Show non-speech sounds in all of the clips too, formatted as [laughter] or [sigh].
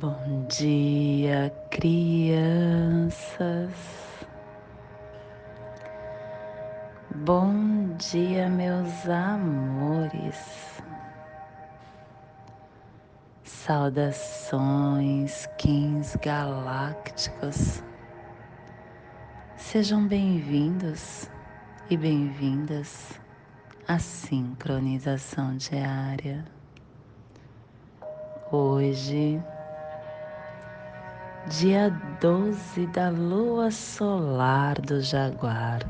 Bom dia, crianças. Bom dia, meus amores. Saudações, Kings Galácticos. Sejam bem-vindos e bem-vindas à sincronização diária. Hoje, dia 12 da lua solar do Jaguar,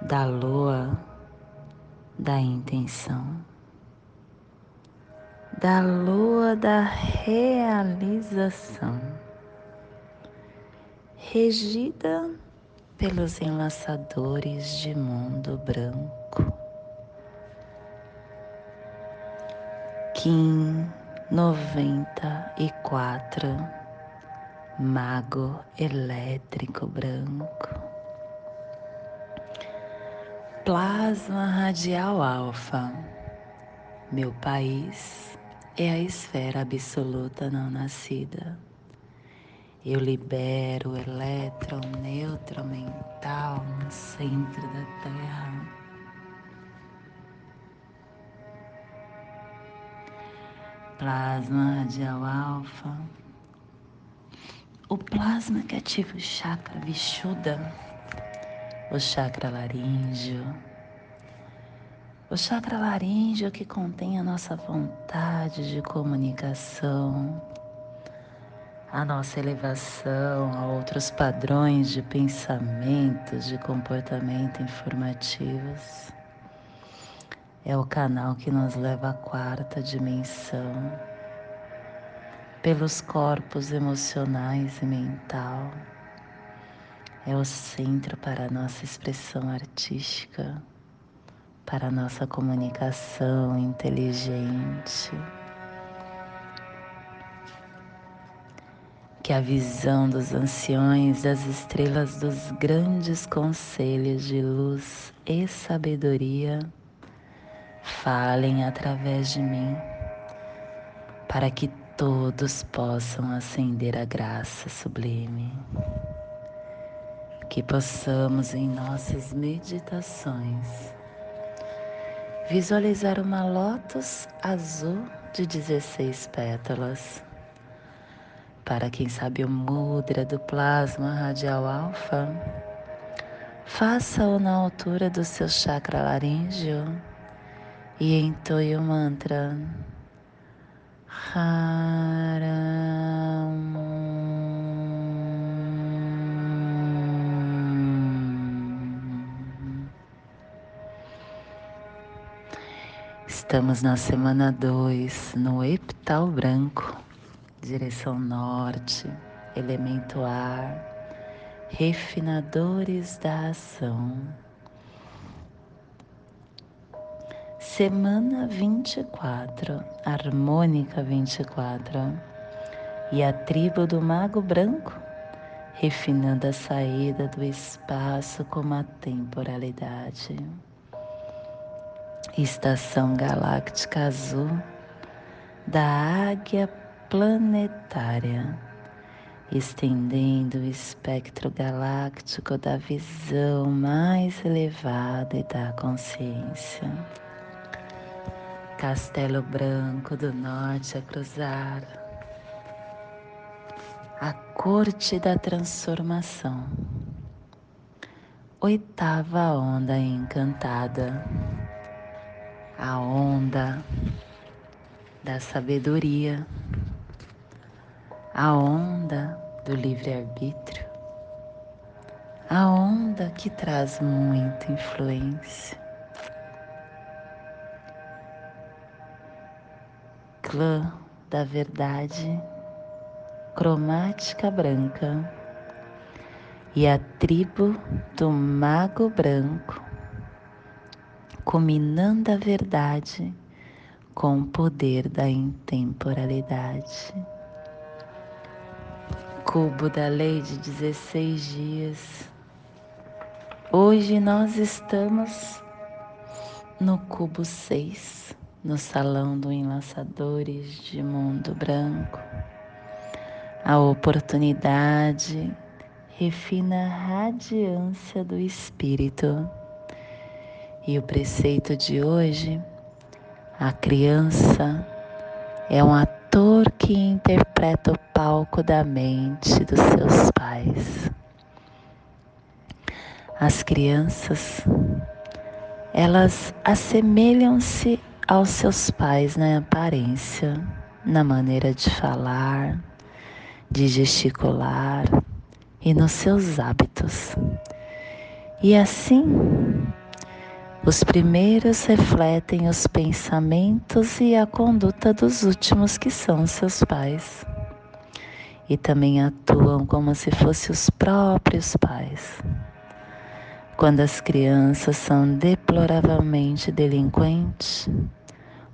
da lua da intenção, da lua da realização, regida pelos enlaçadores de mundo branco. 94 Mago elétrico branco. Plasma radial alfa. Meu país é a esfera absoluta não nascida. Eu libero o elétron neutro mental no centro da Terra plasma radial alfa, o plasma que ativa o chakra Vishuddha, o chakra laríngeo, o chakra laríngeo que contém a nossa vontade de comunicação, a nossa elevação a outros padrões de pensamentos, de comportamento informativos é o canal que nos leva à quarta dimensão, pelos corpos emocionais e mental. É o centro para a nossa expressão artística, para a nossa comunicação inteligente. Que a visão dos anciões, das estrelas, dos grandes conselhos de luz e sabedoria falem através de mim, para que todos possam acender a graça sublime. Que possamos em nossas meditações visualizar uma lótus azul de 16 pétalas. Para quem sabe o mudra do plasma radial alfa, faça-o na altura do seu chakra laríngeo e entoie o mantra Haram. Estamos na semana 2, no epital branco, direção norte, elemento ar, refinadores da ação. Semana 24, Harmônica 24 e a tribo do Mago Branco, refinando a saída do espaço como a temporalidade. Estação Galáctica Azul da Águia Planetária, estendendo o espectro galáctico da visão mais elevada e da consciência. Castelo Branco do Norte a cruzar, a corte da transformação, oitava onda encantada, a onda da sabedoria, a onda do livre-arbítrio, a onda que traz muita influência clã da verdade cromática branca e a tribo do mago branco, combinando a verdade com o poder da intemporalidade. Cubo da lei de 16 dias. Hoje nós estamos no cubo 6 no salão do Enlaçadores de Mundo Branco. A oportunidade refina a radiância do espírito. E o preceito de hoje, a criança é um ator que interpreta o palco da mente dos seus pais. As crianças, elas assemelham-se aos seus pais na aparência, na maneira de falar, de gesticular e nos seus hábitos. E assim, os primeiros refletem os pensamentos e a conduta dos últimos, que são seus pais. E também atuam como se fossem os próprios pais. Quando as crianças são deploravelmente delinquentes,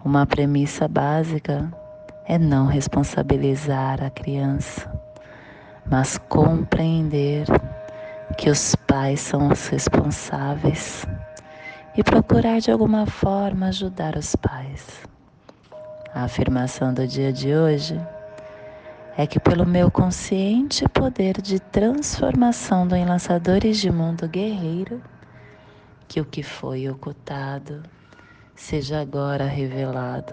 uma premissa básica é não responsabilizar a criança, mas compreender que os pais são os responsáveis e procurar de alguma forma ajudar os pais. A afirmação do dia de hoje é que, pelo meu consciente poder de transformação do Enlaçadores de Mundo Guerreiro, que o que foi ocultado seja agora revelado,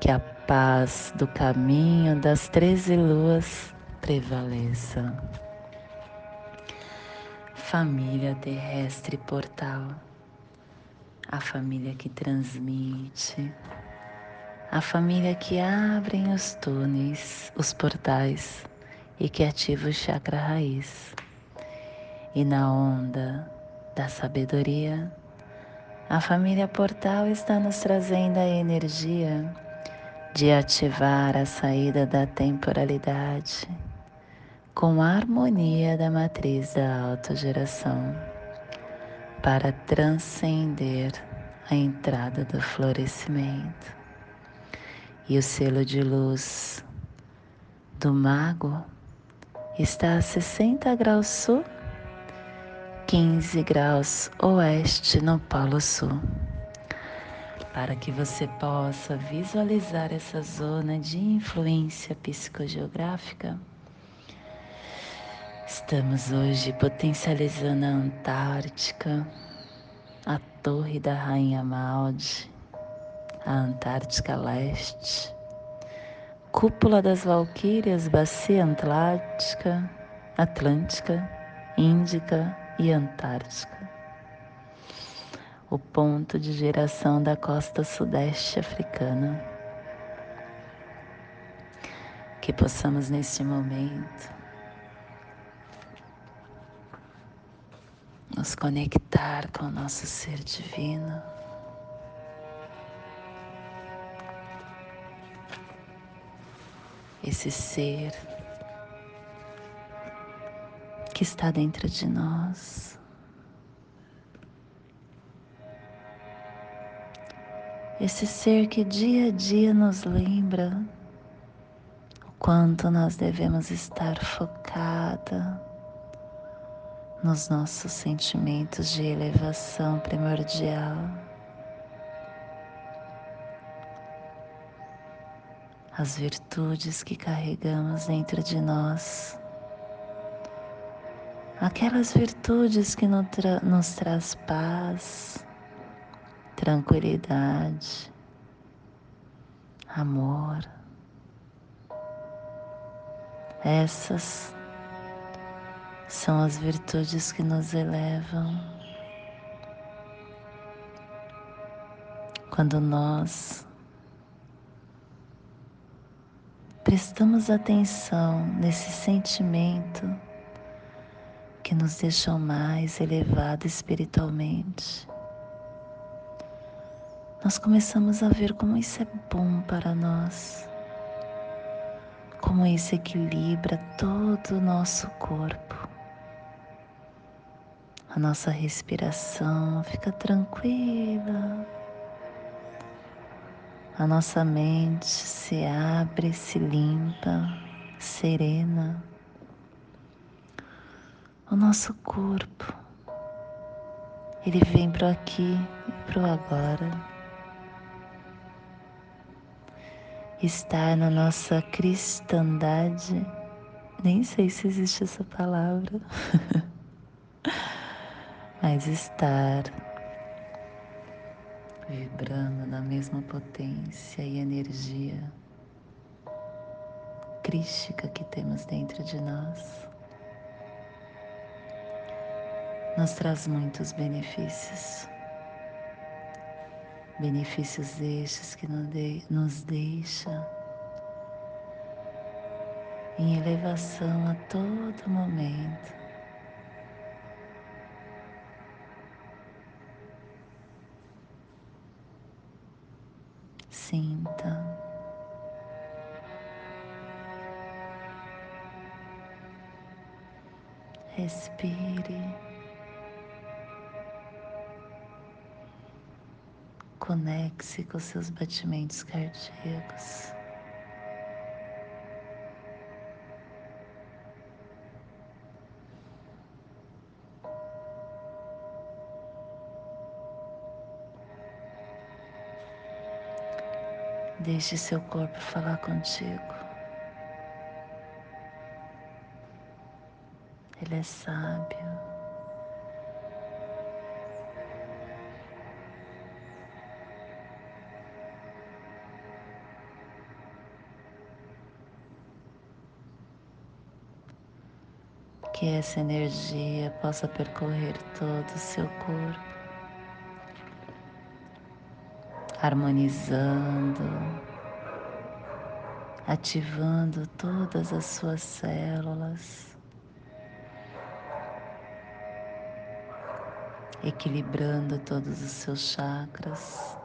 que a paz do caminho das treze luas prevaleça. Família terrestre portal, a família que transmite, a família que abre os túneis, os portais e que ativa o chakra raiz. E na onda da sabedoria, a família portal está nos trazendo a energia de ativar a saída da temporalidade com a harmonia da matriz da autogeração para transcender a entrada do florescimento. E o selo de luz do mago está a 60 graus sul, 15 graus oeste no Polo Sul. Para que você possa visualizar essa zona de influência psicogeográfica, estamos hoje potencializando a Antártica, a Torre da Rainha Malde, a Antártica Leste, Cúpula das Valquírias, Bacia Atlântica, Atlântica, Índica e Antártica. O ponto de geração da costa sudeste africana. Que possamos neste momento nos conectar com o nosso ser divino. esse ser que está dentro de nós. Esse ser que dia a dia nos lembra o quanto nós devemos estar focada nos nossos sentimentos de elevação primordial. as virtudes que carregamos dentro de nós, aquelas virtudes que nos, tra nos traz paz, tranquilidade, amor. Essas são as virtudes que nos elevam. Quando nós prestamos atenção nesse sentimento que nos deixa mais elevado espiritualmente, nós começamos a ver como isso é bom para nós, como isso equilibra todo o nosso corpo. A nossa respiração fica tranquila a nossa mente se abre, se limpa, serena. O nosso corpo, ele vem para aqui e para agora. estar na nossa cristandade. Nem sei se existe essa palavra, [laughs] mas estar vibrando na mesma potência e energia crística que temos dentro de nós, nos traz muitos benefícios. Benefícios estes que nos deixa em elevação a todo momento. Sinta. Respire. Conecte-se com seus batimentos cardíacos. Deixe seu corpo falar contigo. Ele é sábio. Que essa energia possa percorrer todo o seu corpo. harmonizando, ativando todas as suas células, equilibrando todos os seus chakras,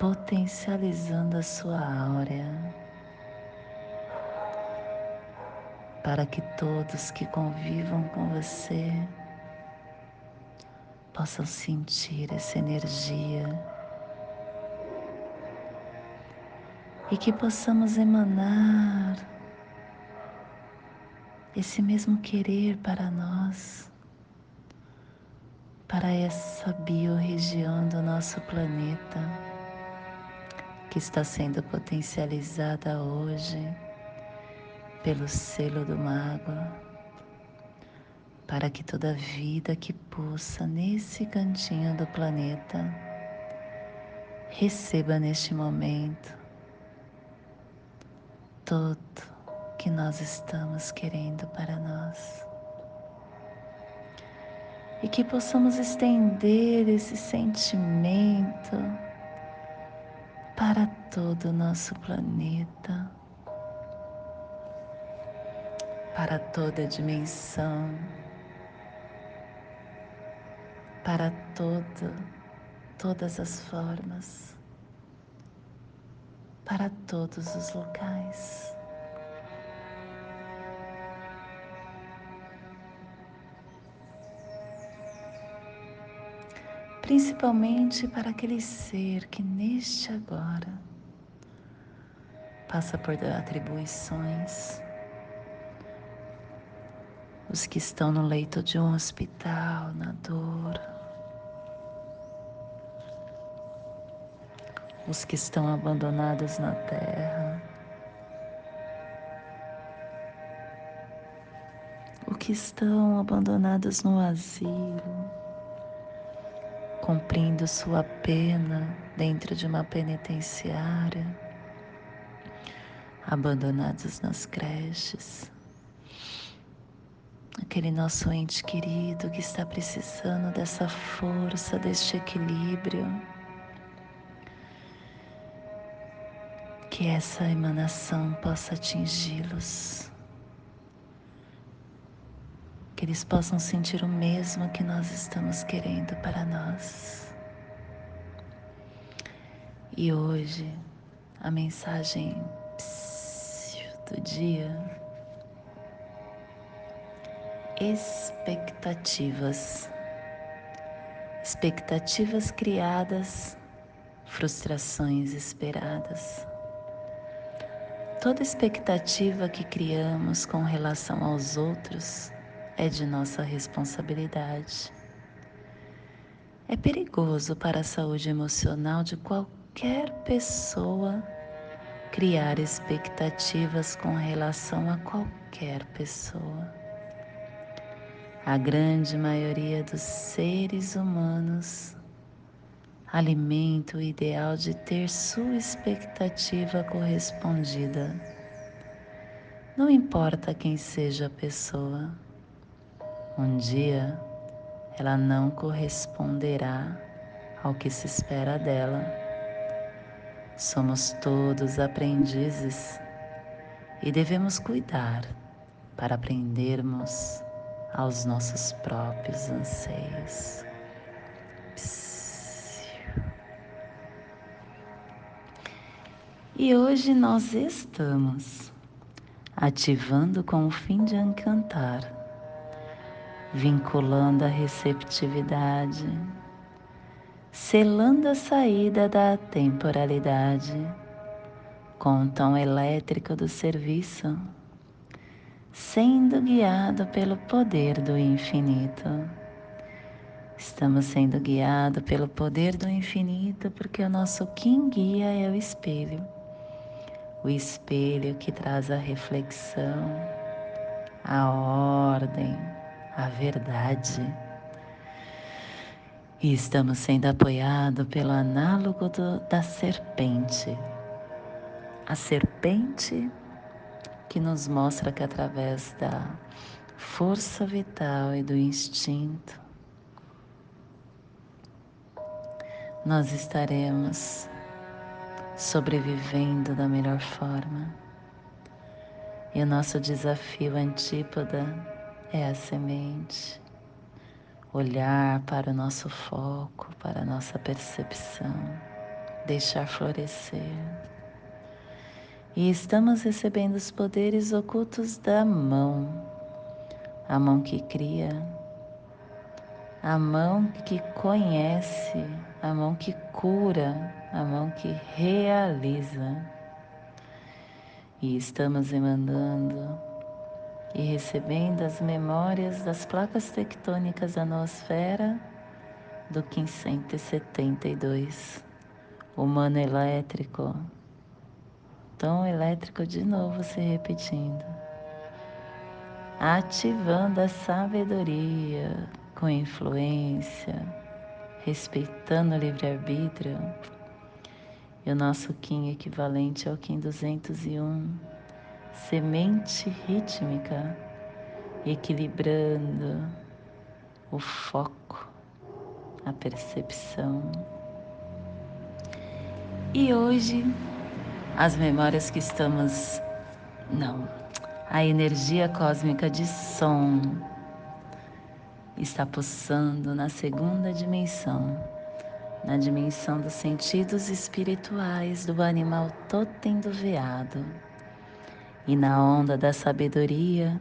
potencializando a sua áurea. Para que todos que convivam com você possam sentir essa energia e que possamos emanar esse mesmo querer para nós, para essa biorregião do nosso planeta que está sendo potencializada hoje pelo selo do mago para que toda vida que pulsa nesse cantinho do planeta receba neste momento tudo que nós estamos querendo para nós. E que possamos estender esse sentimento para todo o nosso planeta, para toda dimensão para todo, todas as formas, para todos os locais. Principalmente para aquele ser que neste agora passa por atribuições, os que estão no leito de um hospital, na dor, os que estão abandonados na terra, os que estão abandonados no asilo, cumprindo sua pena dentro de uma penitenciária, abandonados nas creches, aquele nosso ente querido que está precisando dessa força, deste equilíbrio. que essa emanação possa atingi-los, que eles possam sentir o mesmo que nós estamos querendo para nós. E hoje, a mensagem do dia: expectativas. Expectativas criadas, frustrações esperadas. Toda expectativa que criamos com relação aos outros é de nossa responsabilidade. É perigoso para a saúde emocional de qualquer pessoa criar expectativas com relação a qualquer pessoa. A grande maioria dos seres humanos alimenta o ideal de ter sua expectativa correspondida. Não importa quem seja a pessoa, um dia ela não corresponderá ao que se espera dela. Somos todos aprendizes e devemos cuidar para aprendermos aos nossos próprios anseios. E hoje nós estamos ativando com o fim de encantar, vinculando a receptividade, selando a saída da temporalidade com o tom elétrico do serviço, sendo guiado pelo poder do infinito. Estamos sendo guiados pelo poder do infinito porque o nosso Kim guia é o espelho. O espelho que traz a reflexão, a ordem, a verdade e estamos sendo apoiados pelo análogo do, da serpente. A serpente que nos mostra que através da força vital e do instinto, nós estaremos sobrevivendo da melhor forma. E o nosso desafio antípoda é a semente olhar para o nosso foco, para a nossa percepção, deixar florescer. E estamos recebendo os poderes ocultos da mão, a mão que cria, a mão que conhece, a mão que cura, a mão que realiza. E estamos emanando e recebendo as memórias das placas tectônicas da noosfera do 572, humano elétrico, tom elétrico de novo se repetindo, ativando a sabedoria com influência, respeitando o livre-arbítrio, e o nosso Kim equivalente ao Kim 201 semente rítmica, equilibrando o foco, a percepção. E hoje, as memórias que estamos. Não, a energia cósmica de som está pulsando na segunda dimensão, na dimensão dos sentidos espirituais do animal totem do veado e na onda da sabedoria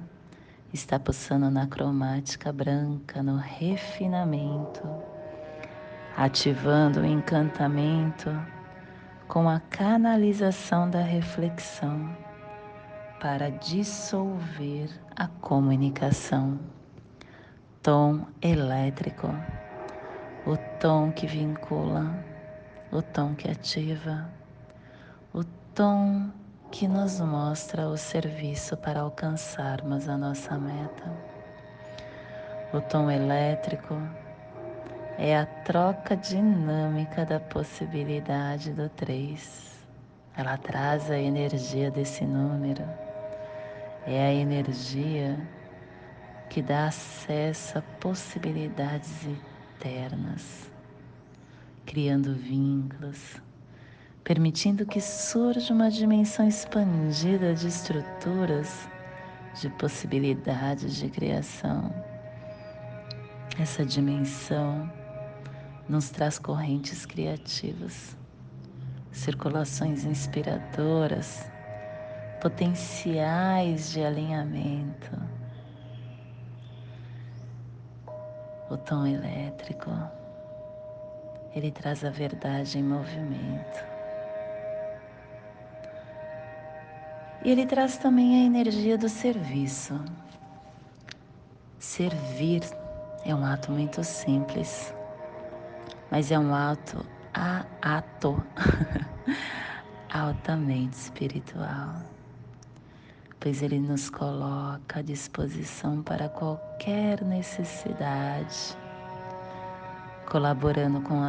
está pulsando na cromática branca, no refinamento, ativando o encantamento com a canalização da reflexão para dissolver a comunicação. Tom elétrico, o tom que vincula, o tom que ativa, o tom que nos mostra o serviço para alcançarmos a nossa meta. O tom elétrico é a troca dinâmica da possibilidade do 3. Ela traz a energia desse número. É a energia que dá acesso a possibilidades eternas, criando vínculos, permitindo que surja uma dimensão expandida de estruturas, de possibilidades de criação. Essa dimensão nos traz correntes criativas, circulações inspiradoras, potenciais de alinhamento. O tom elétrico, ele traz a verdade em movimento. E ele traz também a energia do serviço. Servir é um ato muito simples, mas é um ato a ato [laughs] altamente espiritual, pois ele nos coloca à disposição para qualquer necessidade, colaborando com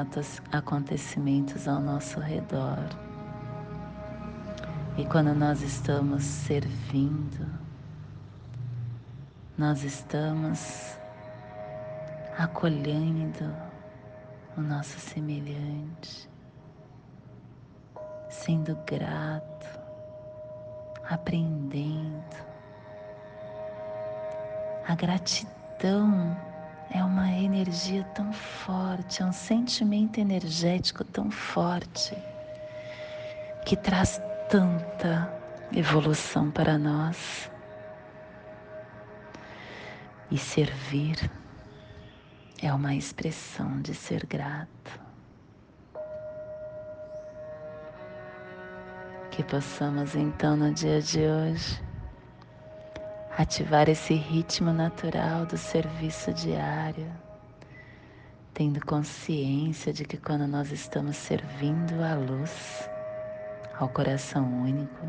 acontecimentos ao nosso redor. E quando nós estamos servindo, nós estamos acolhendo o nosso semelhante, sendo grato, aprendendo. A gratidão é uma energia tão forte, é um sentimento energético tão forte que traz tanta evolução para nós. E servir é uma expressão de ser grato. Que possamos então no dia de hoje ativar esse ritmo natural do serviço diário, tendo consciência de que quando nós estamos servindo a luz, ao coração único,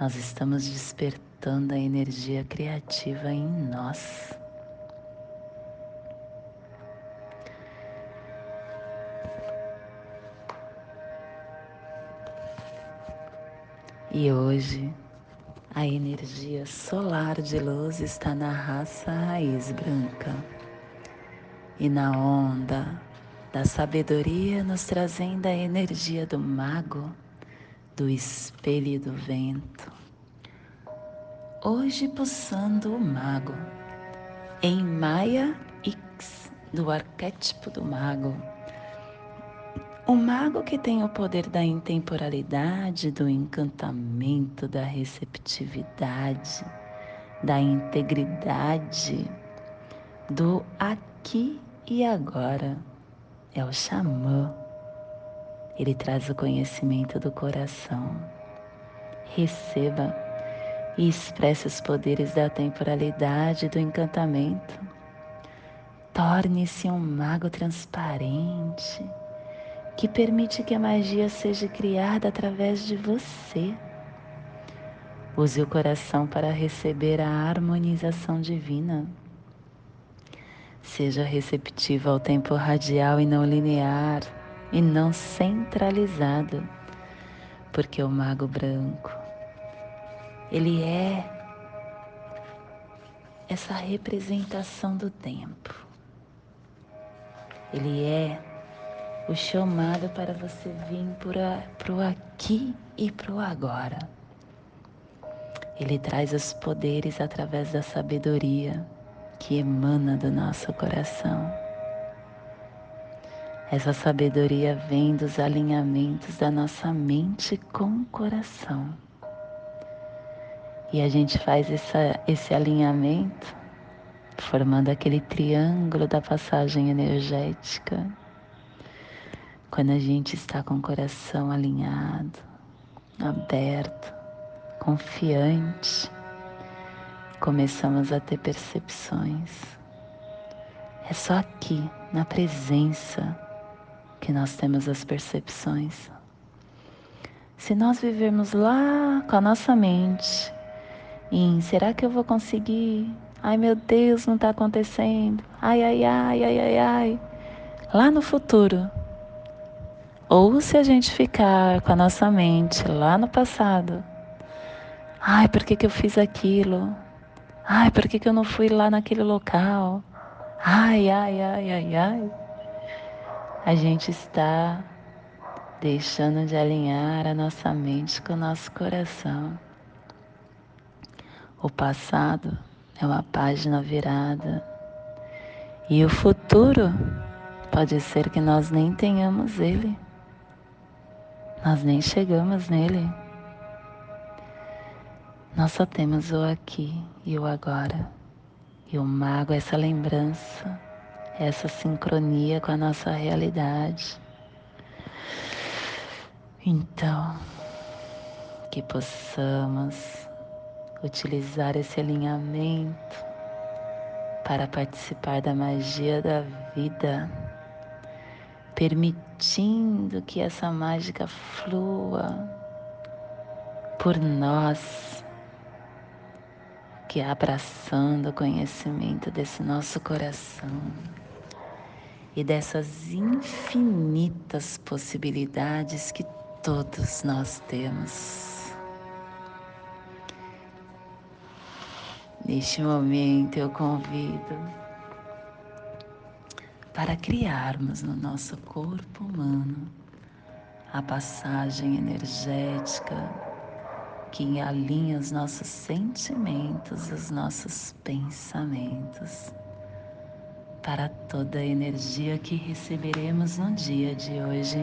nós estamos despertando a energia criativa em nós E hoje a energia solar de luz está na raça raiz branca e na onda da sabedoria nos trazendo a energia do mago, do espelho e do vento. Hoje pulsando o mago em Maya X do arquétipo do mago o mago que tem o poder da intemporalidade, do encantamento, da receptividade, da integridade, do aqui e agora é o xamã. Ele traz o conhecimento do coração. Receba e expresse os poderes da temporalidade e do encantamento. Torne-se um mago transparente que permite que a magia seja criada através de você. Use o coração para receber a harmonização divina. Seja receptivo ao tempo radial e não linear e não centralizado, porque o mago branco, ele é essa representação do tempo. Ele é o chamado para você vir para o aqui e para o agora. Ele traz os poderes através da sabedoria que emana do nosso coração. Essa sabedoria vem dos alinhamentos da nossa mente com o coração. E a gente faz essa, esse alinhamento formando aquele triângulo da passagem energética quando a gente está com o coração alinhado, aberto, confiante, começamos a ter percepções. É só aqui, na presença, que nós temos as percepções. Se nós vivermos lá com a nossa mente em será que eu vou conseguir? Ai meu Deus, não está acontecendo. Ai, ai, ai, ai, ai, ai. Lá no futuro, ou se a gente ficar com a nossa mente lá no passado, ai, por que, que eu fiz aquilo? Ai, por que, que eu não fui lá naquele local? Ai, ai, ai, ai, ai. A gente está deixando de alinhar a nossa mente com o nosso coração. O passado é uma página virada e o futuro pode ser que nós nem tenhamos ele nós nem chegamos nele. Nós só temos o aqui e o agora. E o mago essa lembrança, essa sincronia com a nossa realidade. Então, que possamos utilizar esse alinhamento para participar da magia da vida permitindo que essa mágica flua por nós, que é abraçando o conhecimento desse nosso coração e dessas infinitas possibilidades que todos nós temos. Neste momento eu convido para criarmos no nosso corpo humano a passagem energética que alinha os nossos sentimentos, os nossos pensamentos, para toda a energia que receberemos no dia de hoje,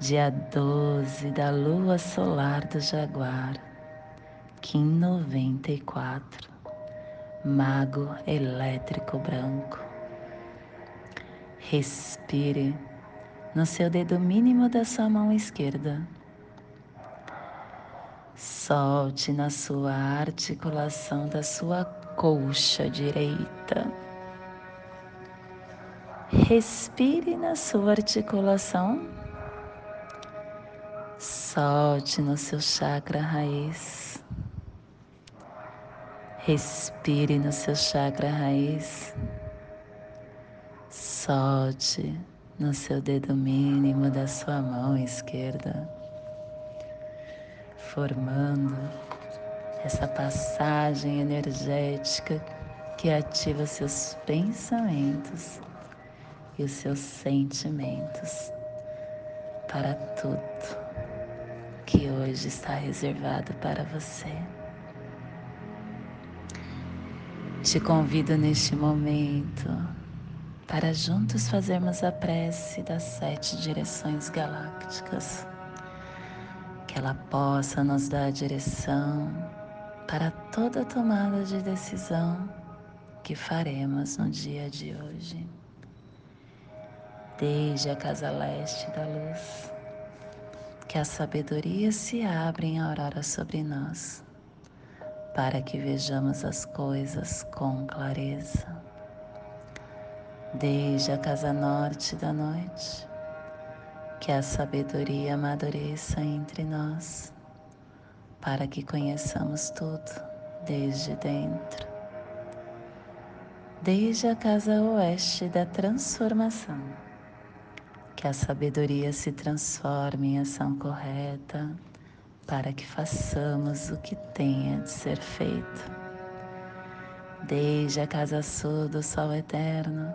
dia 12 da lua solar do Jaguar Kim 94, Mago Elétrico Branco. Respire no seu dedo mínimo da sua mão esquerda. Solte na sua articulação da sua coxa direita. Respire na sua articulação. Solte no seu chakra raiz. Respire no seu chakra raiz. Solte no seu dedo mínimo da sua mão esquerda, formando essa passagem energética que ativa seus pensamentos e os seus sentimentos para tudo que hoje está reservado para você. Te convido neste momento para juntos fazermos a prece das sete direções galácticas, que ela possa nos dar a direção para toda tomada de decisão que faremos no dia de hoje. Desde a casa leste da luz, que a sabedoria se abra em aurora sobre nós para que vejamos as coisas com clareza. Desde a casa norte da noite, que a sabedoria amadureça entre nós, para que conheçamos tudo desde dentro. Desde a casa oeste da transformação, que a sabedoria se transforme em ação correta para que façamos o que tenha de ser feito. Desde a casa sul do sol eterno,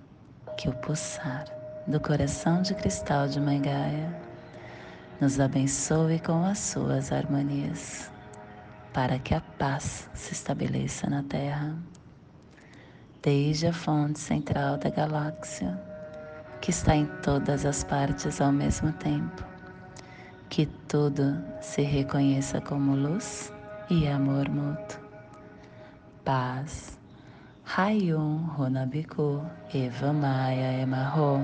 que o pulsar do coração de cristal de Mãe Gaia nos abençoe com as suas harmonias, para que a paz se estabeleça na terra, desde a fonte central da galáxia, que está em todas as partes ao mesmo tempo que tudo se reconheça como luz e amor mútuo. Paz. Hayum Runabiku Eva Maia Emarro.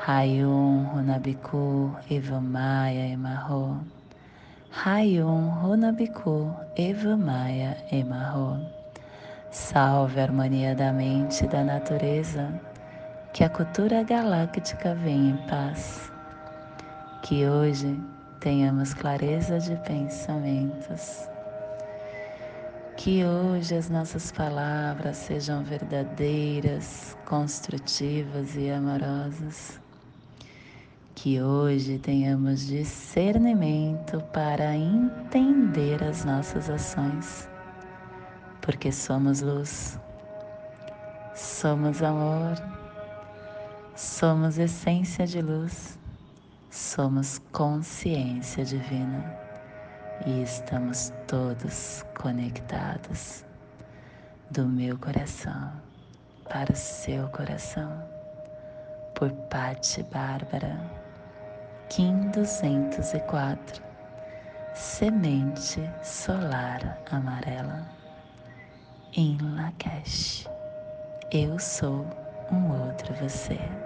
Hayum Runabiku Eva Maia Emarro. Hayum Runabiku Eva Maia Emarro. Salve a harmonia da mente e da natureza, que a cultura galáctica venha em paz que hoje tenhamos clareza de pensamentos. Que hoje as nossas palavras sejam verdadeiras, construtivas e amorosas. Que hoje tenhamos discernimento para entender as nossas ações, porque somos luz, somos amor, somos essência de luz somos consciência divina e estamos todos conectados do meu coração para o seu coração, por Patti Bárbara. Kim 204 Semente Solar Amarela em Lakesh. Eu sou um outro você.